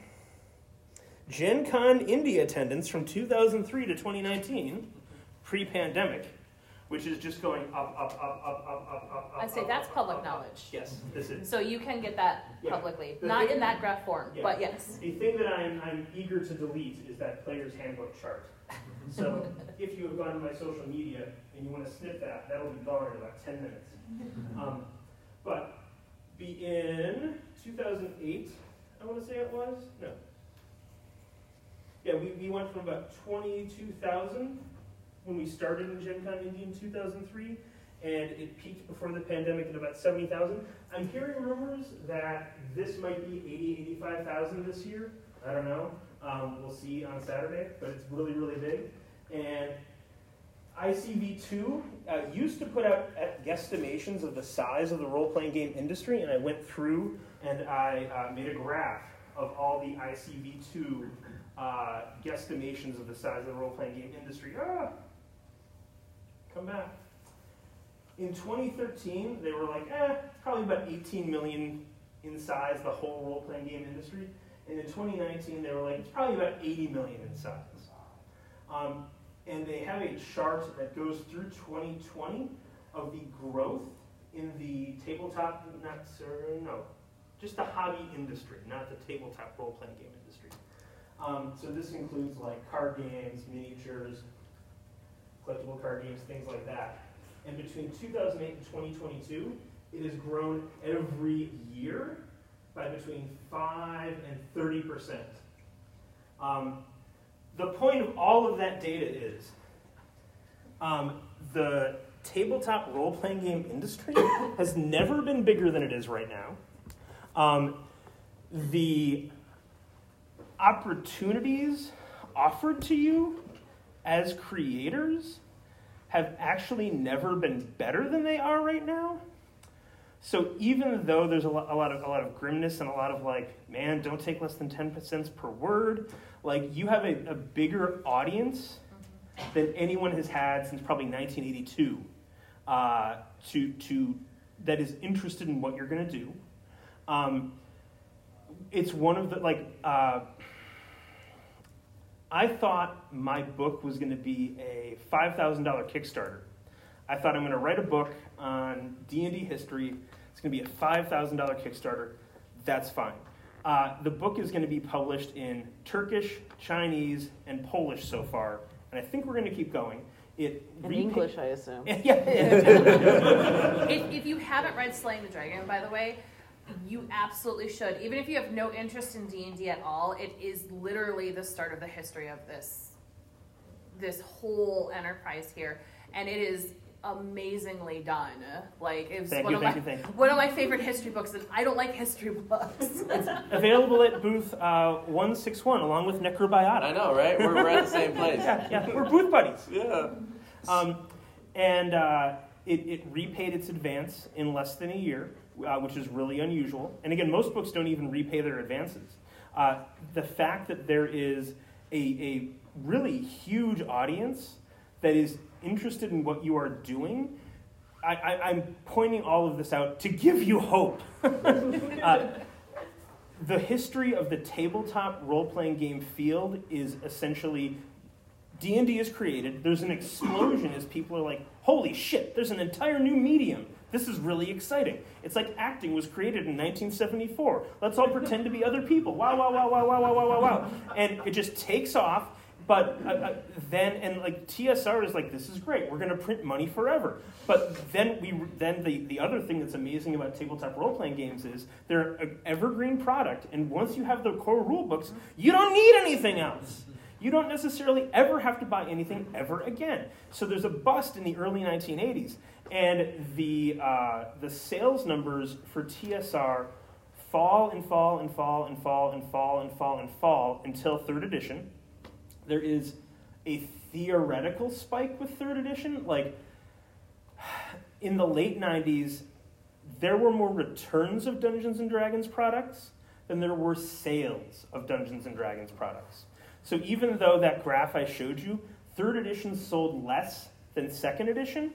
Gen Con Indy attendance from 2003 to 2019, pre pandemic, which is just going up, up, up, up, up, up, up. I say up, that's up, public up, knowledge. Yes, this is. So you can get that Yeah. publicly, The not in that graph form, Yeah. but yes. The thing that I'm, I'm eager to delete is that player's handbook chart. So [laughs] if you have gone to my social media and you want to snip that, that'll be gone in about 10 minutes. Um, but be in 2008, I want to say it was? No. Yeah, we, we went from about 22,000 when we started in Gen Con Indy in 2003, and it peaked before the pandemic at about 70,000. I'm hearing rumors that this might be 80, 85,000 this year. I don't know. Um, we'll see on Saturday, but it's really, really big. And ICV2 uh, used to put out guesstimations of the size of the role playing game industry, and I went through and I uh, made a graph of all the ICV2 uh, guesstimations of the size of the role playing game industry. Ah! Come back. In 2013, they were like, eh, probably about 18 million in size, the whole role playing game industry. And in 2019, they were like, it's probably about 80 million in size. Um, and they have a chart that goes through 2020 of the growth in the tabletop, not, sorry, no, just the hobby industry, not the tabletop role playing game industry. Um, so this includes like card games, miniatures, collectible card games, things like that. And between 2008 and 2022, it has grown every year by between 5 and 30 percent. Um, the point of all of that data is um, the tabletop role playing game industry [coughs] has never been bigger than it is right now. Um, the opportunities offered to you as creators have actually never been better than they are right now. So even though there's a lot, a lot of a lot of grimness and a lot of like, man, don't take less than ten cents per word. Like you have a, a bigger audience than anyone has had since probably 1982 uh, to to that is interested in what you're going to do. Um, it's one of the like. Uh, I thought my book was going to be a five thousand dollar Kickstarter. I thought I'm going to write a book on D and D history. It's going to be a five thousand dollar Kickstarter. That's fine. Uh, the book is going to be published in Turkish, Chinese, and Polish so far, and I think we're going to keep going. It In repa- English, I assume. [laughs] yeah, If, if you haven't read Slaying the Dragon, by the way, you absolutely should. Even if you have no interest in D and D at all, it is literally the start of the history of this this whole enterprise here, and it is amazingly done. Like it's one you, of my you, one of my favorite history books, and I don't like history books. [laughs] available at booth uh, 161 along with Necrobiotic. I know, right? We're, we're at the same place. Yeah, yeah, we're booth buddies. Yeah. Um, and uh, it, it repaid its advance in less than a year, uh, which is really unusual. And again, most books don't even repay their advances. Uh, the fact that there is a, a really huge audience that is interested in what you are doing, I, I'm pointing all of this out to give you hope. [laughs] uh, the history of the tabletop role-playing game field is essentially D&D is created, there's an explosion as people are like, holy shit, there's an entire new medium. This is really exciting. It's like acting was created in 1974. Let's all pretend to be other people. Wow, wow, wow, wow, wow, wow, wow, wow, wow. And it just takes off. But uh, uh, then, and like TSR is like, this is great. We're going to print money forever. But then we, then the, the other thing that's amazing about tabletop role playing games is they're an evergreen product. And once you have the core rule books, you don't need anything else you don't necessarily ever have to buy anything ever again. So there's a bust in the early 1980s, and the uh, the sales numbers for TSR fall and fall and fall and fall and fall and fall and fall until third edition. There is a theoretical spike with third edition, like [sighs] in the late 90s, there were more returns of Dungeons and Dragons products than there were sales of Dungeons and Dragons products. So even though that graph I showed you, third edition sold less than second edition.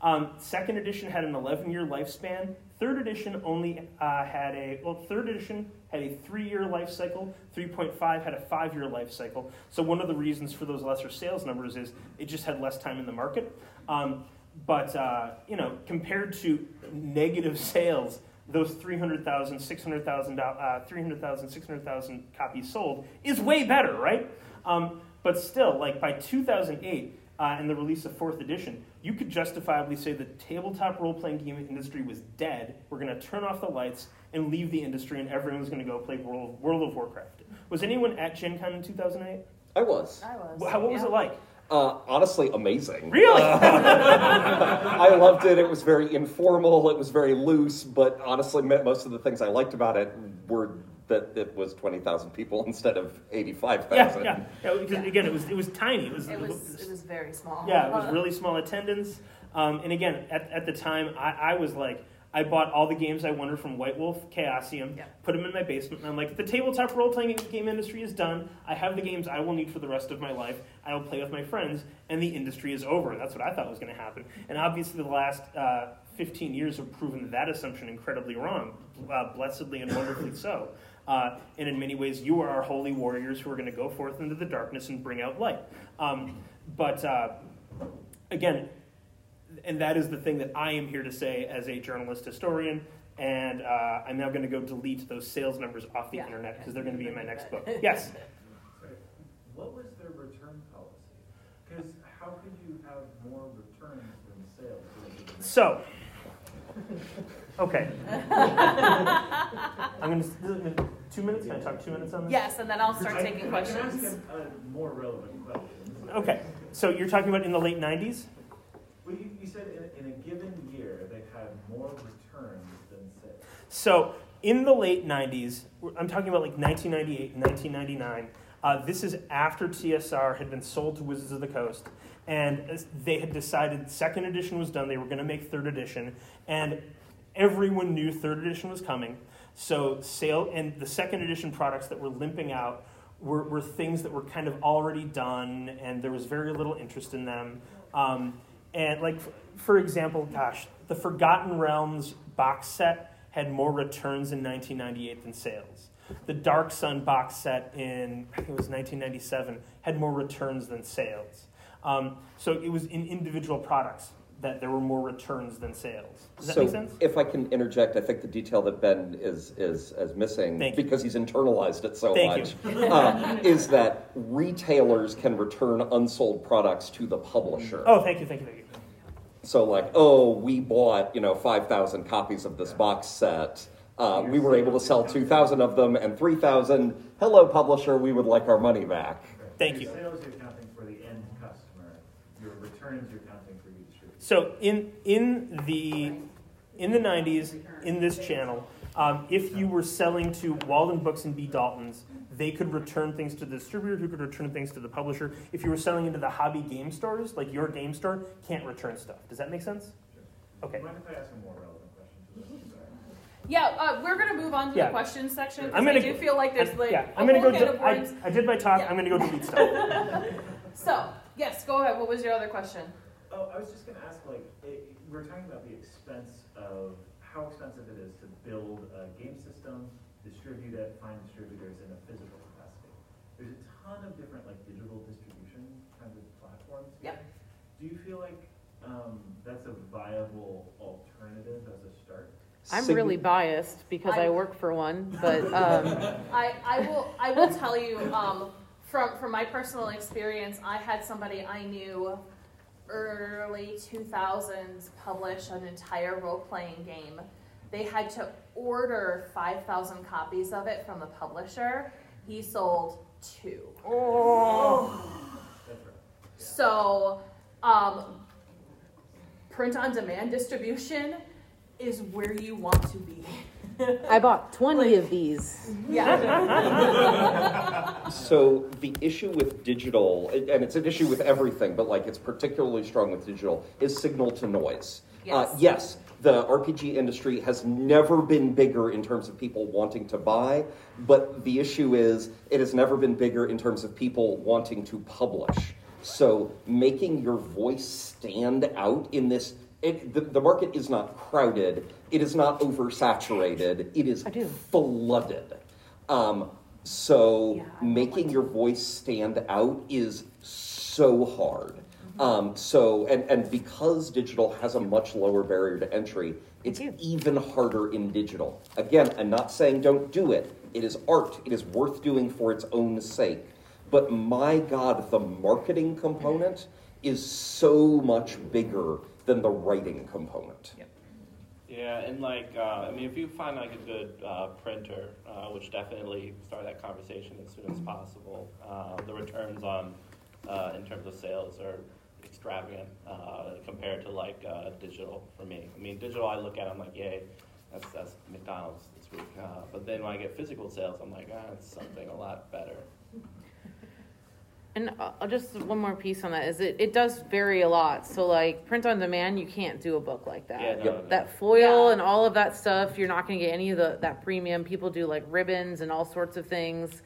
Um, second edition had an 11 year lifespan. Third edition only uh, had a, well, third edition had a three year life cycle. 3.5 had a five year life cycle. So one of the reasons for those lesser sales numbers is it just had less time in the market. Um, but, uh, you know, compared to negative [laughs] sales, those 300,000, 600,000, uh, 300,000, 600,000 copies sold is way better, right? Um, but still, like by 2008 uh, and the release of fourth edition, you could justifiably say the tabletop role playing game industry was dead. We're going to turn off the lights and leave the industry, and everyone's going to go play World, World of Warcraft. Was anyone at Gen Con in 2008? I was. I was. How, what was it like? Uh, honestly, amazing. Really? [laughs] I loved it. It was very informal. It was very loose. But honestly, mo- most of the things I liked about it were that it was twenty thousand people [laughs] instead of 85,000. yeah, yeah, yeah. Because again, it was it was tiny. It was It was it was very small. Yeah, it was really small attendance. Um, and again, at, at the time, I, I was like, I bought all the games I wanted from White Wolf Chaosium, Yeah. put them in my basement, and I'm like, the tabletop role playing game industry is done. I have the games I will need for the rest of my life. I will play with my friends, and the industry is over. That's what I thought was going to happen. And obviously, the last uh, 15 years have proven that assumption incredibly wrong, uh, blessedly and wonderfully so. Uh, and in many ways, you are our holy warriors who are going to go forth into the darkness and bring out light. Um, but uh, again, and that is the thing that I am here to say as a journalist historian. And uh, I'm now going to go delete those sales numbers off the Yeah. internet because they're going to be in my next book. [laughs] Yes. Sorry, What was their return policy? Because how could you have more returns than sales? So, okay. [laughs] I'm going to two minutes. Can I talk two minutes on this? Yes, and then I'll start I- taking I can ask questions. a, a more relevant question. Okay. So you're talking about in the late 90s? Well, you, you said in, in a given year, they had more returns than sales. So in the late 90s, I'm talking about like 1998 1999, uh, this is after TSR had been sold to Wizards of the Coast, and they had decided second edition was done, they were going to make third edition, and everyone knew third edition was coming. So sale and the second edition products that were limping out were, were things that were kind of already done, and there was very little interest in them. Um, and like, for example, gosh, the Forgotten Realms box set had more returns in 1998 than sales. The Dark Sun box set in I think it was 1997 had more returns than sales. Um, so it was in individual products that there were more returns than sales. Does that so make sense? if I can interject, I think the detail that Ben is is, is missing Thank you. because he's internalized it so Thank much uh, is that retailers can return unsold products to the publisher. Oh, thank you, thank you, thank you. So like, oh, we bought you know five thousand copies of this box set. Uh, we were able to sell two thousand of them and three thousand. Hello, publisher, we would like our money back. Thank Your you. sales, you're counting for the end customer. Your returns, you're counting for you distributors. So in in the in the 90s, in this channel, um, if you were selling to Waldenbooks and B. Daltons, they could return things to the distributor, who could return things to the publisher. If you were selling into the hobby game stores, like your game store, can't return stuff. Does that make sense? Okay. If I ask a more relevant question to this? Sorry. Yeah, uh, we're gonna move on to Yeah. the questions section. I'm gonna I do go- feel like there's like yeah, a I'm gonna whole go. can De- of I. I did my talk. Yeah. I'm gonna go delete stuff. [laughs] So yes, go ahead. What was your other question? Oh, I was just gonna ask, like, it, we're talking about the expense of how expensive it is to build a game system, distribute it, find distributors in a physical capacity. There's a ton of different like digital distribution kinds of platforms. Yep. Do you feel like um, that's a viable alternative as a start? I'm really biased because I, I- work for one, but um, [laughs] I, I will I will tell you um, from from my personal experience. I had somebody I knew early 2000s publish an entire role playing game. They had to order 5,000 copies of it from the publisher. He sold two. That's. So, um, print on demand distribution is where you want to be. I bought 20 of these. Yeah. So the issue with digital, and it's an issue with everything, but like it's particularly strong with digital, is signal to noise. Uh, Yes. yes, the RPG industry has never been bigger in terms of people wanting to buy, but the issue is it has never been bigger in terms of people wanting to publish. So making your voice stand out in this, it, the, the market is not crowded, it is not oversaturated, it is flooded. Um, so Yeah, making your voice stand out is so hard. Um, so and and because digital has a much lower barrier to entry, it's even harder in digital. Again, I'm not saying don't do it. It is art. It is worth doing for its own sake. But my God, the marketing component is so much bigger than the writing component. Yeah, yeah and like, uh, I mean, if you find like a good uh, printer, uh, which definitely start that conversation as soon as possible, uh, the returns on, uh, in terms of sales are extravagant uh, compared to like uh, digital for me. I mean, digital, I look at, I'm like, yay, that's, that's McDonald's this week. Uh, but then when I get physical sales, I'm like, ah, it's something a lot better. And uh, just one more piece on that is it, it does vary a lot. So like print on demand, you can't do a book like that. Yeah, no, Yep. no. That foil Yeah. and all of that stuff, you're not going to get any of the that premium. People do like ribbons and all sorts of things.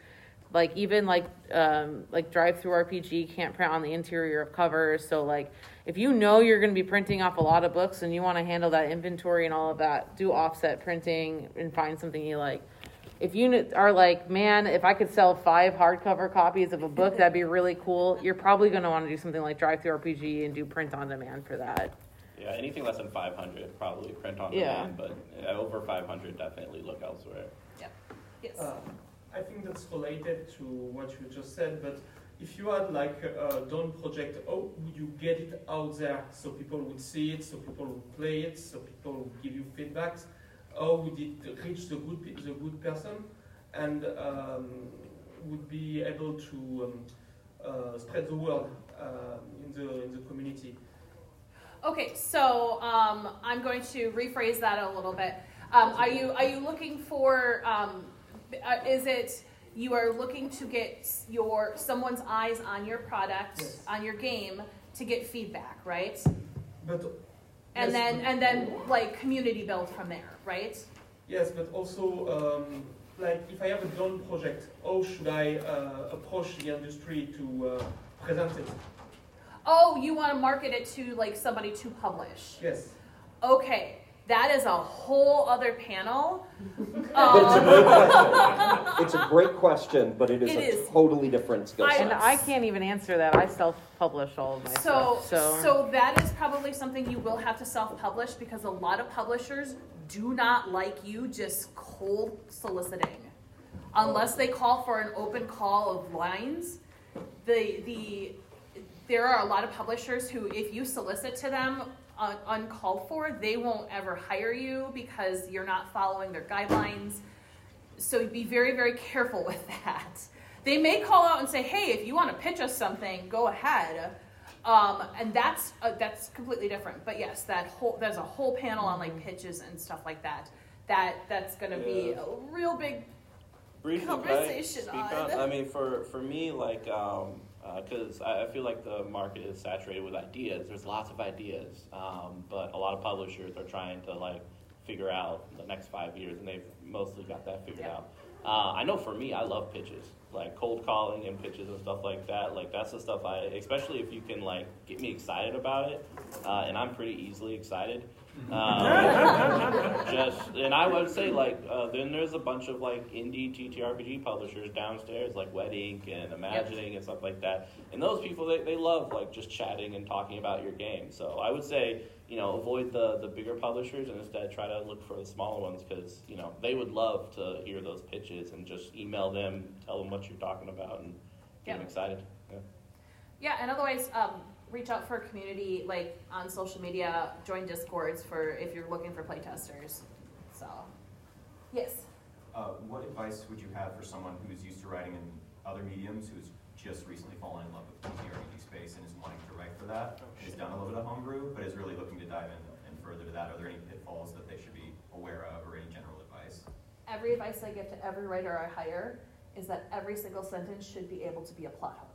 Like even like um, like DriveThruRPG can't print on the interior of covers. So like if you know you're going to be printing off a lot of books and you want to handle that inventory and all of that, do offset printing and find something you like. If you are like, man, if I could sell five hardcover copies of a book, that'd be really cool. You're probably going to want to do something like DriveThruRPG and do print on demand for that. Yeah, anything less than 500, probably print on Yeah. demand, but uh, over 500, definitely look elsewhere. Yeah. yes. Uh, I think that's related to what you just said, but if you had like a, a Dawn project, how would you get it out there so people would see it, so people would play it, so people would give you feedbacks? How would it reach the good, the good person and um, would be able to um, uh, spread the word uh, in the in the community? Okay, so um, I'm going to rephrase that a little bit. Um, are you are you looking for? Um, uh, is it you are looking to get your someone's eyes on your product Yes. on your game to get feedback, right? But And Yes, then and then like community build from there, right? Yes, but also, um, like, if I have a done project, how should I uh, approach the industry to uh, present it? Oh, you want to market it to like somebody to publish? Yes. Okay, that is a whole other panel. [laughs] But it's a Um, great question. [laughs] It's a great question, but it is It a is. totally different skill set. And I can't even answer that. I self-publish all of my So, stuff. So, so that is probably something you will have to self-publish because a lot of publishers do not like you just cold soliciting, unless they call for an open call of lines. The the there are a lot of publishers who, if you solicit to them un- uncalled for, they won't ever hire you because you're not following their guidelines. So be very, very careful [laughs] with that. They may call out and say, "Hey, if you want to pitch us something, go ahead," um, and that's uh, that's completely different. But yes, that whole there's a whole panel on like pitches and stuff like that. That that's going to be a real big. briefly can I conversation on- I mean, for for me, like, um, because I, I feel like the market is saturated with ideas. There's lots of ideas, um, but a lot of publishers are trying to like figure out the next five years, and they've mostly got that figured Yeah. out. Uh, I know for me, I love pitches, like cold calling and pitches and stuff like that. Like that's the stuff I, especially if you can like get me excited about it, uh, and I'm pretty easily excited. Um, [laughs] just and I would say like uh, then there's a bunch of like indie TTRPG publishers downstairs like Wet Ink and Imagining and stuff like that. And those people they, they love like just chatting and talking about your game. So I would say you know avoid the the bigger publishers and instead try to look for the smaller ones because you know they would love to hear those pitches and just email them, tell them what you're talking about, and get them excited. Yeah. Yeah, and otherwise, um, reach out for a community like on social media. Join discords for if you're looking for playtesters. So, yes. Uh, what advice would you have for someone who's used to writing in other mediums, who's just recently fallen in love with the TTRPG space and is wanting to write for that? Has done a little bit of homebrew, but is really looking to dive in and further to that. Are there any pitfalls that they should be aware of, or any general advice? Every advice I give to every writer I hire is that every single sentence should be able to be a plot hook.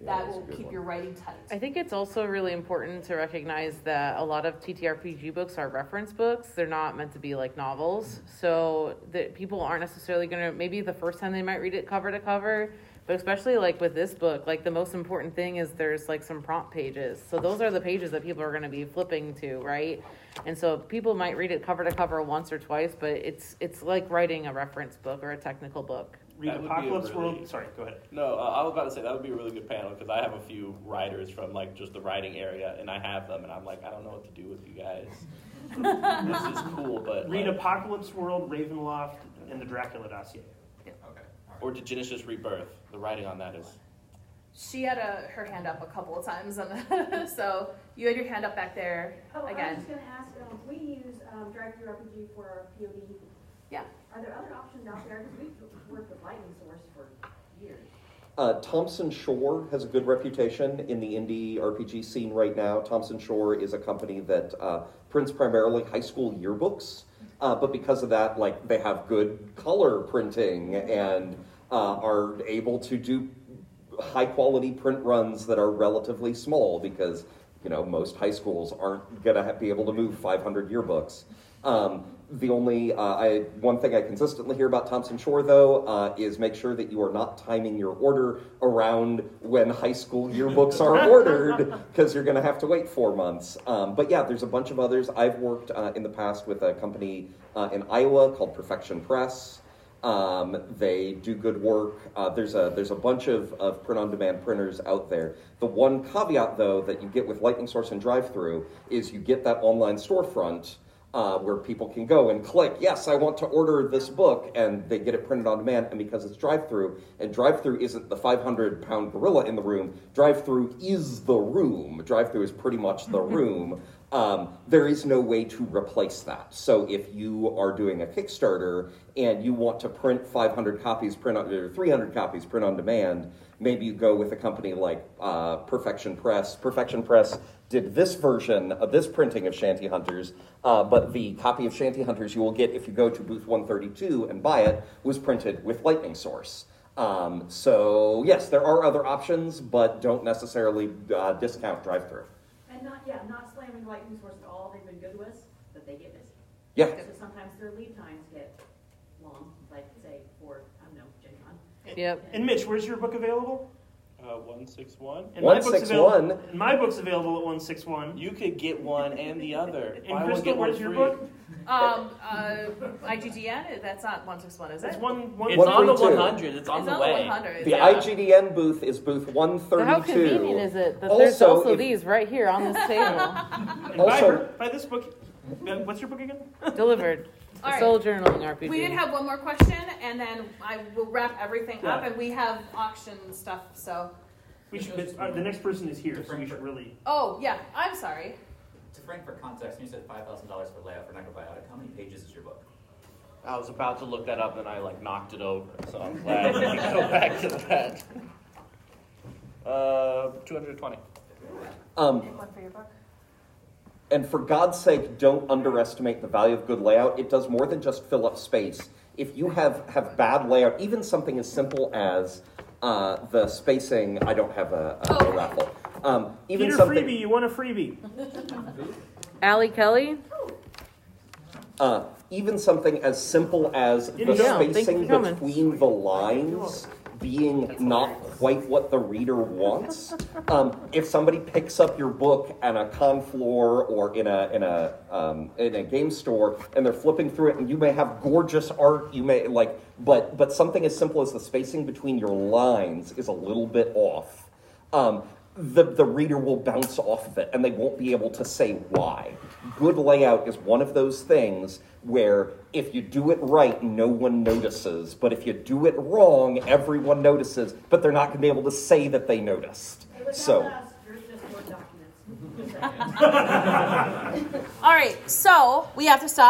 Yeah, that will keep one. your writing tight. I think it's also really important to recognize that a lot of TTRPG books are reference books. They're not meant to be like novels. So that people aren't necessarily going to, maybe the first time they might read it cover to cover, but especially like with this book, like the most important thing is there's like some prompt pages. So those are the pages that people are going to be flipping to, right? And so people might read it cover to cover once or twice, but it's it's like writing a reference book or a technical book. Read That would be a Apocalypse really- World. Sorry, go ahead. No, uh, I was about to say that would be a really good panel because I have a few writers from like just the writing area, and I have them, and I'm like, I don't know what to do with you guys. this is cool, but Read like, Apocalypse World, Ravenloft, and the Dracula dossier. Yeah. Okay. all right. or did Genesis Rebirth? The writing on that is She had a, her hand up a couple of times, and [laughs] so you had your hand up back there Oh, I was just gonna ask, um, we use, um, DriveThruRPG for our POD. Yeah. Are there other options out there? Because we've worked with Lightning Source for years. Uh, Thomson-Shore has a good reputation in the indie RPG scene right now. Thomson-Shore is a company that uh, prints primarily high school yearbooks, uh, but because of that, like they have good color printing and uh, are able to do high quality print runs that are relatively small because you know most high schools aren't gonna ha- be able to move 500 yearbooks. Um, the only uh, I, one thing I consistently hear about Thomson-Shore though uh, is make sure that you are not timing your order around when high school yearbooks are [laughs] ordered because you're going to have to wait four months. Um, but yeah, there's a bunch of others. I've worked uh, in the past with a company uh, in Iowa called Perfection Press. Um, they do good work. Uh, there's a there's a bunch of, of print on demand printers out there. The one caveat though that you get with Lightning Source and DriveThru is you get that online storefront uh, where people can go and click, yes, I want to order this book, and they get it printed on demand. And because it's DriveThru, and DriveThru isn't the 500-pound gorilla in the room, DriveThru is the room. DriveThru is pretty much the room. Um, there is no way to replace that. So if you are doing a Kickstarter and you want to print 500 copies, print on, or 300 copies, print on demand, maybe you go with a company like uh, Perfection Press. Perfection Press did this version of this printing of Shanty Hunters, uh, but the copy of Shanty Hunters you will get if you go to booth 132 and buy it was printed with Lightning Source. Um, so yes, there are other options, but don't necessarily uh, discount DriveThru. And not, yeah, not slamming lightning source at all, they've been good to us, but they get busy. Yeah. So sometimes their lead times get long, like say for, I don't know, Gen Con. Yep. And Mitch, where's your book available? Uh, one six one. And my book's 161. available- my book's available at one six one. You could get one and the other. And Buy one, Crystal, get one where's your free. book? Um, uh, IGDN, that's not 161, is it? It's one one. It's on the 132. 100. It's on It's the on way. 100. The yeah. IGDN booth is booth But 132. how convenient is it that there's Also, also if- these right here on this table, And [laughs] buy, Also- her, buy this book. Uh, What's your book again? delivered? All A right. soul journaling RPG. We did have one more question, and then I will wrap everything up, and we have auction stuff, so. We should. uh, the next person is here, so we should really. Oh, yeah, I'm sorry. To frame for context, you said five thousand dollars for layout for Necrobiotic. How many pages is your book? I was about to look that up, and I like knocked it over. So I'm glad we can go [laughs] back to that. Uh, 220. Um, One for your book? And for God's sake, don't underestimate the value of good layout. It does more than just fill up space. If you have, have bad layout, even something as simple as uh, the spacing, I don't have a, a, a raffle. Um, even Peter something. Freebie, you want a freebie? Allie Kelly. Uh, even something as simple as the Yeah, spacing for coming. between the lines being not quite what the reader wants. Um, if somebody picks up your book at a con floor or in a in a um, in a game store and they're flipping through it, and you may have gorgeous art, you may like, but but something as simple as the spacing between your lines is a little bit off. Um, the, the reader will bounce off of it and they won't be able to say why. Good layout is one of those things where if you do it right, no one notices. But if you do it wrong, everyone notices, but they're not going to be able to say that they noticed. So. us, there's just more documents. [laughs] All right, so we have to stop.